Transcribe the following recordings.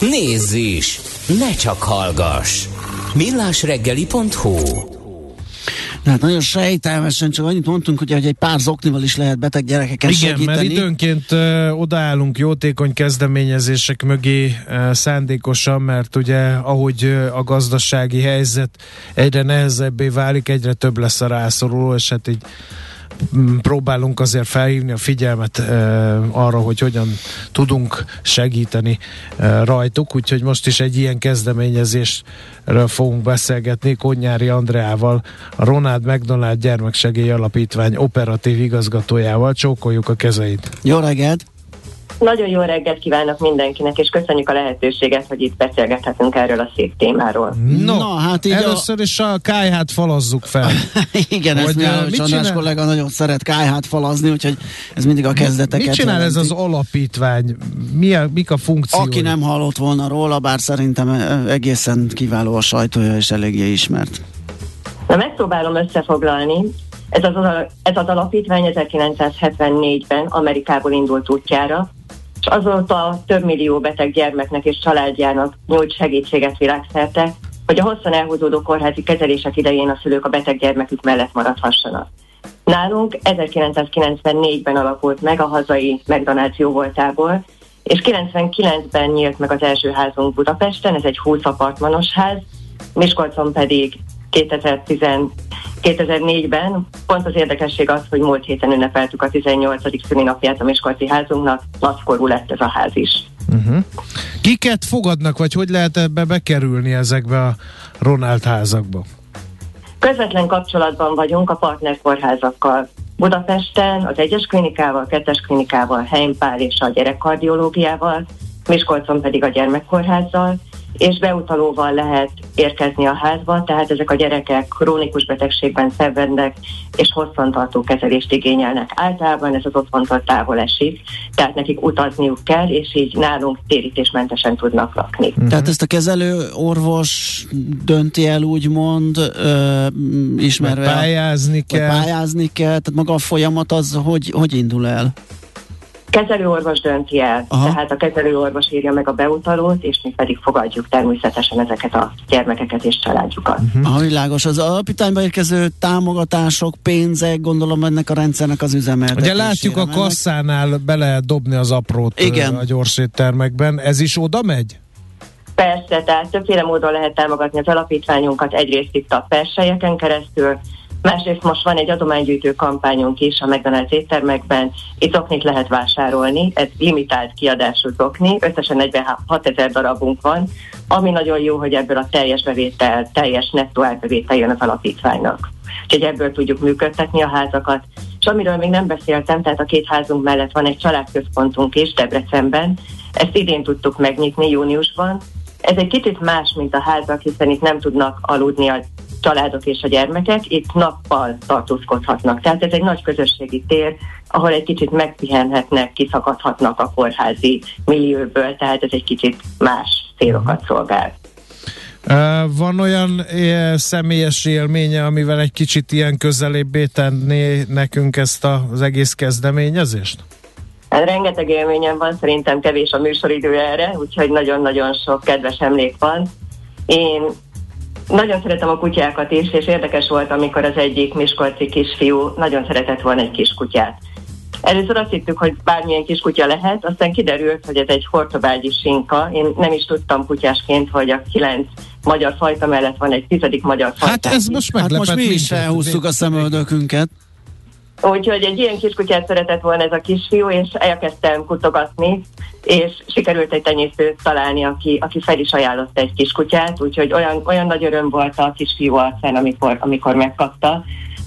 Nézz is! Ne csak hallgass! millásreggeli.hu Hát nagyon sejtelmesen, csak annyit mondtunk, hogy egy pár zoknival is lehet beteg gyerekeket Igen, segíteni. mert időnként ö, odaállunk jótékony kezdeményezések mögé ö, szándékosan, mert ugye ahogy ö, a gazdasági helyzet egyre nehezebbé válik, egyre több lesz a rászoruló, és hát így próbálunk azért felhívni a figyelmet uh, arra, hogy hogyan tudunk segíteni uh, rajtuk, úgyhogy most is egy ilyen kezdeményezésről fogunk beszélgetni Konyári Andreával, a Ronald McDonald Gyermeksegély Alapítvány operatív igazgatójával. Csókoljuk a kezeit. Jó reggelt! Nagyon jó reggelt kívánok mindenkinek, és köszönjük a lehetőséget, hogy itt beszélgethetünk erről a szép témáról. No, Na, hát így a- először is a kájhát falazzuk fel. Igen, ezt Hogy, mi ö, a Csandás kollega nagyon szeret kájhát falazni, úgyhogy ez mindig a kezdeteket Mit csinál ez jelenti. az alapítvány? Mi a, mik a funkciói? Aki nem hallott volna róla, bár szerintem ö, egészen kiváló a sajtója, és eléggé ismert. Na, megpróbálom összefoglalni. Ez az, ez az alapítvány 1974-ben Amerikából indult útjára, és azóta több millió beteg gyermeknek és családjának nyújt segítséget világszerte, hogy a hosszan elhúzódó kórházi kezelések idején a szülők a beteg gyermekük mellett maradhassanak. Nálunk 1994-ben alakult meg a hazai McDonald's jóvoltából, és 99-ben nyílt meg az első házunk Budapesten, ez egy 20 apartmanos ház, Miskolcon pedig 2010, 2004-ben. Pont az érdekesség az, hogy múlt héten ünnepeltük a 18. szülinapját a Miskolci házunknak, nagykorú lett ez a ház is. Uh-huh. Kiket fogadnak, vagy hogy lehet ebbe bekerülni ezekbe a Ronald házakba? Közvetlen kapcsolatban vagyunk a partnerkórházakkal. Budapesten az egyes klinikával, kettes klinikával, Heimpál és a gyerekkardiológiával, Miskolcon pedig a gyermekkórházzal, és beutalóval lehet érkezni a házba, tehát ezek a gyerekek krónikus betegségben szenvednek, és hosszantartó kezelést igényelnek. Általában ez az otthontól távol esik, tehát nekik utazniuk kell, és így nálunk térítésmentesen tudnak lakni. Uh-huh. Tehát ezt a kezelő orvos dönti el úgymond, ö, ismerve... Pályázni vagy kell. pályázni kell, tehát maga a folyamat az hogy, hogy indul el? Kezelőorvos dönti el, Aha. Tehát a kezelőorvos írja meg a beutalót, és mi pedig fogadjuk természetesen ezeket a gyermekeket és családjukat. Uh-huh. A világos. Az alapítványba érkező támogatások, pénzek, gondolom ennek a rendszernek az üzemeltetésére Ugye látjuk a kasszánál be lehet dobni az aprót Igen. a gyors éttermekben. Ez is oda megy? Persze, tehát többféle módon lehet támogatni az alapítványunkat, egyrészt itt a persejeken keresztül, másrészt most van egy adománygyűjtő kampányunk is a McDonald's éttermekben, itt zoknit lehet vásárolni, ez limitált kiadású zokni, összesen 46 ezer darabunk van, ami nagyon jó, hogy ebből a teljes bevétel, teljes nettó elbevétel jön az alapítványnak. Úgyhogy ebből tudjuk működtetni a házakat. És amiről még nem beszéltem, tehát a két házunk mellett van egy családközpontunk is Debrecenben, ezt idén tudtuk megnyitni júniusban, ez egy kicsit más, mint a házak, hiszen itt nem tudnak aludni a családok és a gyermekek, itt nappal tartózkodhatnak. Tehát ez egy nagy közösségi tér, ahol egy kicsit megpihenhetnek, kiszakadhatnak a kórházi millióból, tehát ez egy kicsit más célokat szolgál. Ö, Van olyan személyes élménye, amivel egy kicsit ilyen közelébbé tenné nekünk ezt az egész kezdeményezést? Hát rengeteg élményem van, szerintem kevés a műsoridő erre, úgyhogy nagyon-nagyon sok kedves emlék van. Én nagyon szeretem a kutyákat is, és érdekes volt, amikor az egyik miskolci kisfiú nagyon szeretett volna egy kiskutyát. Először azt hittük, hogy bármilyen kiskutya lehet, aztán kiderült, hogy ez egy hortobágyi sinka. Én nem is tudtam kutyásként, hogy a kilenc magyar fajta mellett van egy tizedik magyar fajta. Hát ez most Hát meglepett most mi is elhúztuk a szemöldökünket. Úgyhogy egy ilyen kiskutyát szeretett volna ez a kisfiú, és elkezdtem kutogatni, és sikerült egy tenyésztőt találni, aki, aki fel is ajánlott egy kiskutyát, úgyhogy olyan, olyan nagy öröm volt a kisfiú arcán, amikor, amikor megkapta.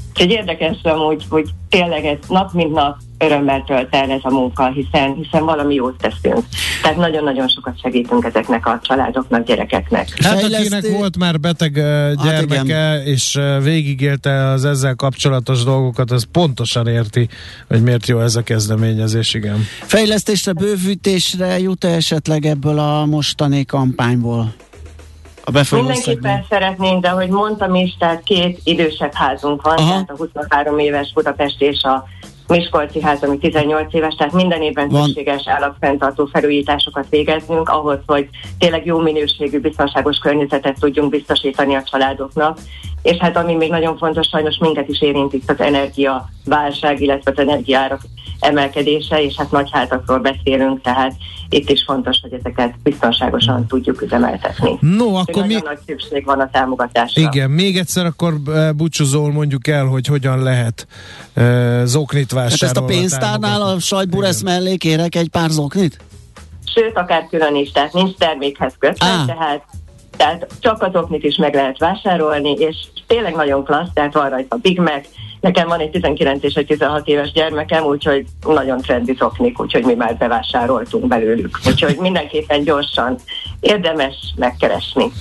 Úgyhogy érdekes amúgy, hogy tényleg ez nap mint nap örömmel tölt el ez a munka, hiszen, hiszen valami jót teszünk. Tehát nagyon-nagyon sokat segítünk ezeknek a családoknak, gyerekeknek. Hát akinek volt már beteg Hát gyermeke, és ö, végigélte az ezzel kapcsolatos dolgokat, az pontosan érti, hogy miért jó ez a kezdeményezés, igen. Fejlesztésre, bővítésre jut esetleg ebből a mostani kampányból? A befolyó Mindenképpen szeretnénk, de ahogy mondtam is, tehát két idősebb házunk van. Aha. tehát a 23 éves Budapest és a Miskolci ház, ami 18 éves, tehát minden évben Van. szükséges állatfenntartó felújításokat végeznünk ahhoz, hogy tényleg jó minőségű, biztonságos környezetet tudjunk biztosítani a családoknak. És hát ami még nagyon fontos, sajnos minket is érint itt az energia válság, illetve az energiárak emelkedése, és hát nagy házakról beszélünk, tehát itt is fontos, hogy ezeket biztonságosan tudjuk üzemeltetni. No, akkor mi... nagyon nagy szükség van a támogatásra. Igen, még egyszer akkor búcsúzol mondjuk el, hogy hogyan lehet uh, zoknit Hát vásárolni. ezt a pénztárnál a sajtburesz mellé kérek egy pár zoknit? Sőt, akár külön is, tehát nincs termékhez kötve, Á. tehát, tehát csak azoknit is meg lehet vásárolni, és tényleg nagyon klassz, tehát van rajta Big Mac, nekem van egy 19 és egy 16 éves gyermekem, úgyhogy nagyon trendi zoknik, úgyhogy mi már bevásároltunk belőlük. Úgyhogy mindenképpen gyorsan érdemes megkeresni.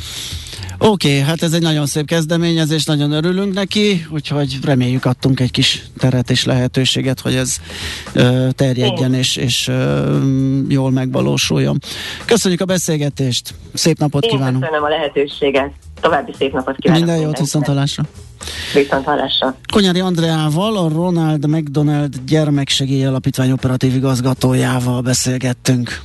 Oké, okay, hát ez egy nagyon szép kezdeményezés, nagyon örülünk neki, úgyhogy reméljük adtunk egy kis teret és lehetőséget, hogy ez ö, terjedjen és, és ö, jól megvalósuljon. Köszönjük a beszélgetést, szép napot Én kívánunk! köszönöm a lehetőséget, további szép napot kívánok. Minden jót, mindenkinek. viszont hallásra! Viszont hallásra. Konyári Andreával, a Ronald McDonald Gyermeksegély Alapítvány operatív igazgatójával beszélgettünk.